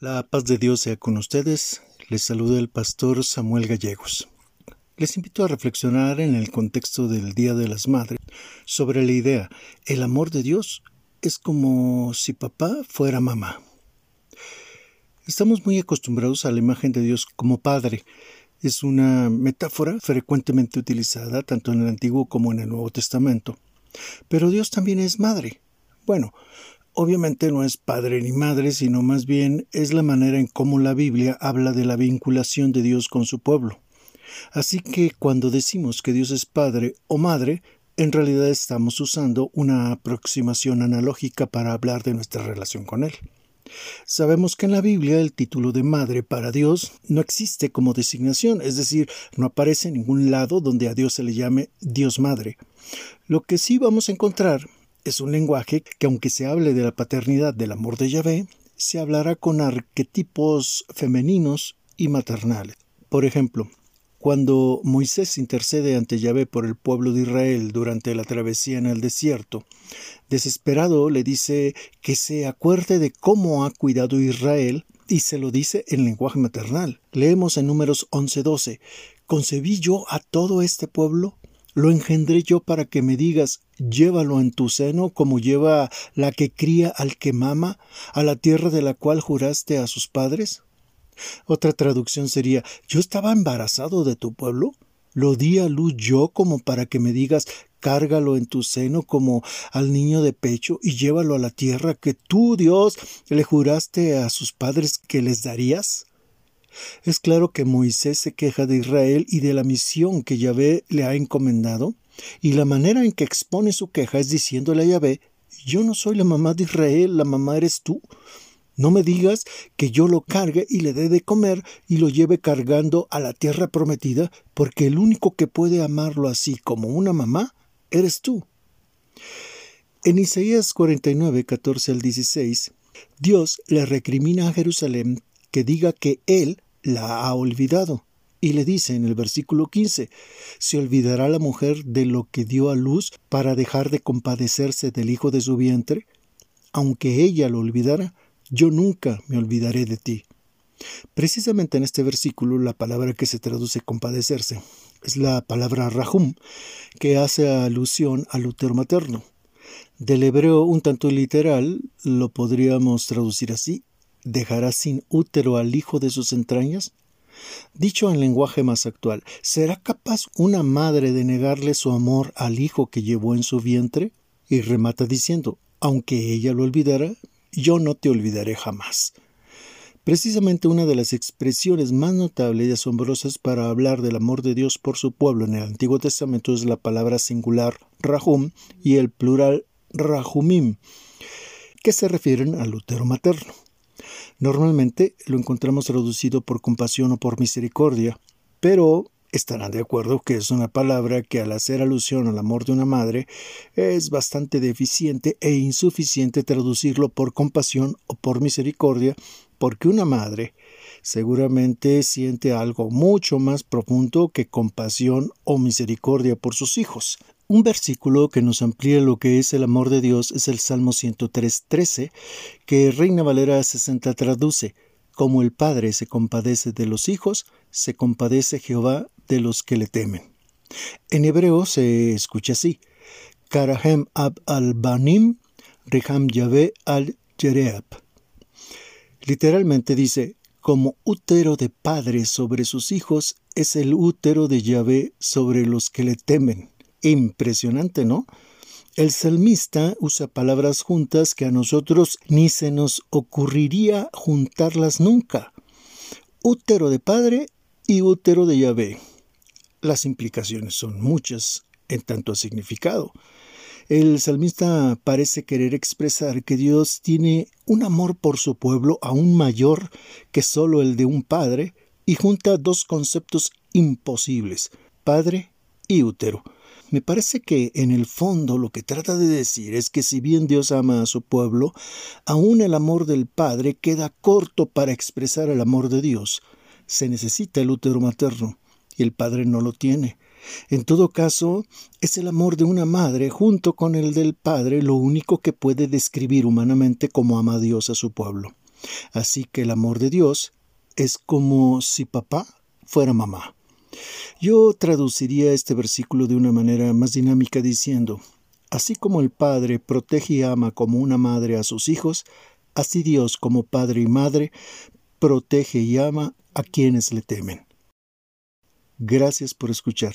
La paz de Dios sea con ustedes. Les saluda el pastor Samuel Gallegos. Les invito a reflexionar en el contexto del Día de las Madres sobre la idea, el amor de Dios es como si papá fuera mamá. Estamos muy acostumbrados a la imagen de Dios como Padre. Es una metáfora frecuentemente utilizada tanto en el Antiguo como en el Nuevo Testamento. Pero Dios también es Madre. Bueno, obviamente no es padre ni madre, sino más bien es la manera en cómo la Biblia habla de la vinculación de Dios con su pueblo. Así que cuando decimos que Dios es padre o madre, en realidad estamos usando una aproximación analógica para hablar de nuestra relación con Él. Sabemos que en la Biblia el título de madre para Dios no existe como designación, es decir, no aparece en ningún lado donde a Dios se le llame Dios Madre. Lo que sí vamos a encontrar es un lenguaje que aunque se hable de la paternidad del amor de Yahvé, se hablará con arquetipos femeninos y maternales. Por ejemplo, cuando Moisés intercede ante Yahvé por el pueblo de Israel durante la travesía en el desierto, desesperado le dice que se acuerde de cómo ha cuidado Israel y se lo dice en lenguaje maternal. Leemos en números 11-12, ¿concebí yo a todo este pueblo? Lo engendré yo para que me digas, llévalo en tu seno como lleva la que cría al que mama, a la tierra de la cual juraste a sus padres. Otra traducción sería, yo estaba embarazado de tu pueblo, lo di a luz yo como para que me digas, cárgalo en tu seno como al niño de pecho y llévalo a la tierra que tú, Dios, le juraste a sus padres que les darías. Es claro que Moisés se queja de Israel y de la misión que Yahvé le ha encomendado, y la manera en que expone su queja es diciéndole a Yahvé Yo no soy la mamá de Israel, la mamá eres tú. No me digas que yo lo cargue y le dé de comer y lo lleve cargando a la tierra prometida, porque el único que puede amarlo así como una mamá eres tú. En Isaías 49, 14 al 16, Dios le recrimina a Jerusalén que diga que Él la ha olvidado. Y le dice en el versículo 15, ¿se olvidará la mujer de lo que dio a luz para dejar de compadecerse del hijo de su vientre? Aunque ella lo olvidara, yo nunca me olvidaré de ti. Precisamente en este versículo la palabra que se traduce compadecerse es la palabra rahum, que hace alusión al útero materno. Del hebreo un tanto literal lo podríamos traducir así, ¿dejará sin útero al hijo de sus entrañas? Dicho en lenguaje más actual, ¿será capaz una madre de negarle su amor al hijo que llevó en su vientre? Y remata diciendo, aunque ella lo olvidara, yo no te olvidaré jamás. Precisamente una de las expresiones más notables y asombrosas para hablar del amor de Dios por su pueblo en el Antiguo Testamento es la palabra singular rahum y el plural rahumim, que se refieren al útero materno. Normalmente lo encontramos traducido por compasión o por misericordia, pero estarán de acuerdo que es una palabra que al hacer alusión al amor de una madre es bastante deficiente e insuficiente traducirlo por compasión o por misericordia, porque una madre seguramente siente algo mucho más profundo que compasión o misericordia por sus hijos. Un versículo que nos amplía lo que es el amor de Dios es el Salmo 103.13, que Reina Valera 60 traduce, como el Padre se compadece de los hijos, se compadece Jehová de los que le temen. En hebreo se escucha así, Karahem ab al-Banim, Reham Yahvé al-Jereab. Literalmente dice, como útero de padre sobre sus hijos es el útero de Yahvé sobre los que le temen. Impresionante, ¿no? El salmista usa palabras juntas que a nosotros ni se nos ocurriría juntarlas nunca. Útero de padre y útero de Yahvé. Las implicaciones son muchas en tanto a significado. El salmista parece querer expresar que Dios tiene un amor por su pueblo aún mayor que solo el de un padre y junta dos conceptos imposibles, padre y útero. Me parece que en el fondo lo que trata de decir es que si bien Dios ama a su pueblo, aún el amor del Padre queda corto para expresar el amor de Dios. Se necesita el útero materno, y el Padre no lo tiene. En todo caso, es el amor de una madre junto con el del Padre lo único que puede describir humanamente como ama Dios a su pueblo. Así que el amor de Dios es como si papá fuera mamá. Yo traduciría este versículo de una manera más dinámica diciendo, así como el Padre protege y ama como una madre a sus hijos, así Dios como Padre y Madre protege y ama a quienes le temen. Gracias por escuchar.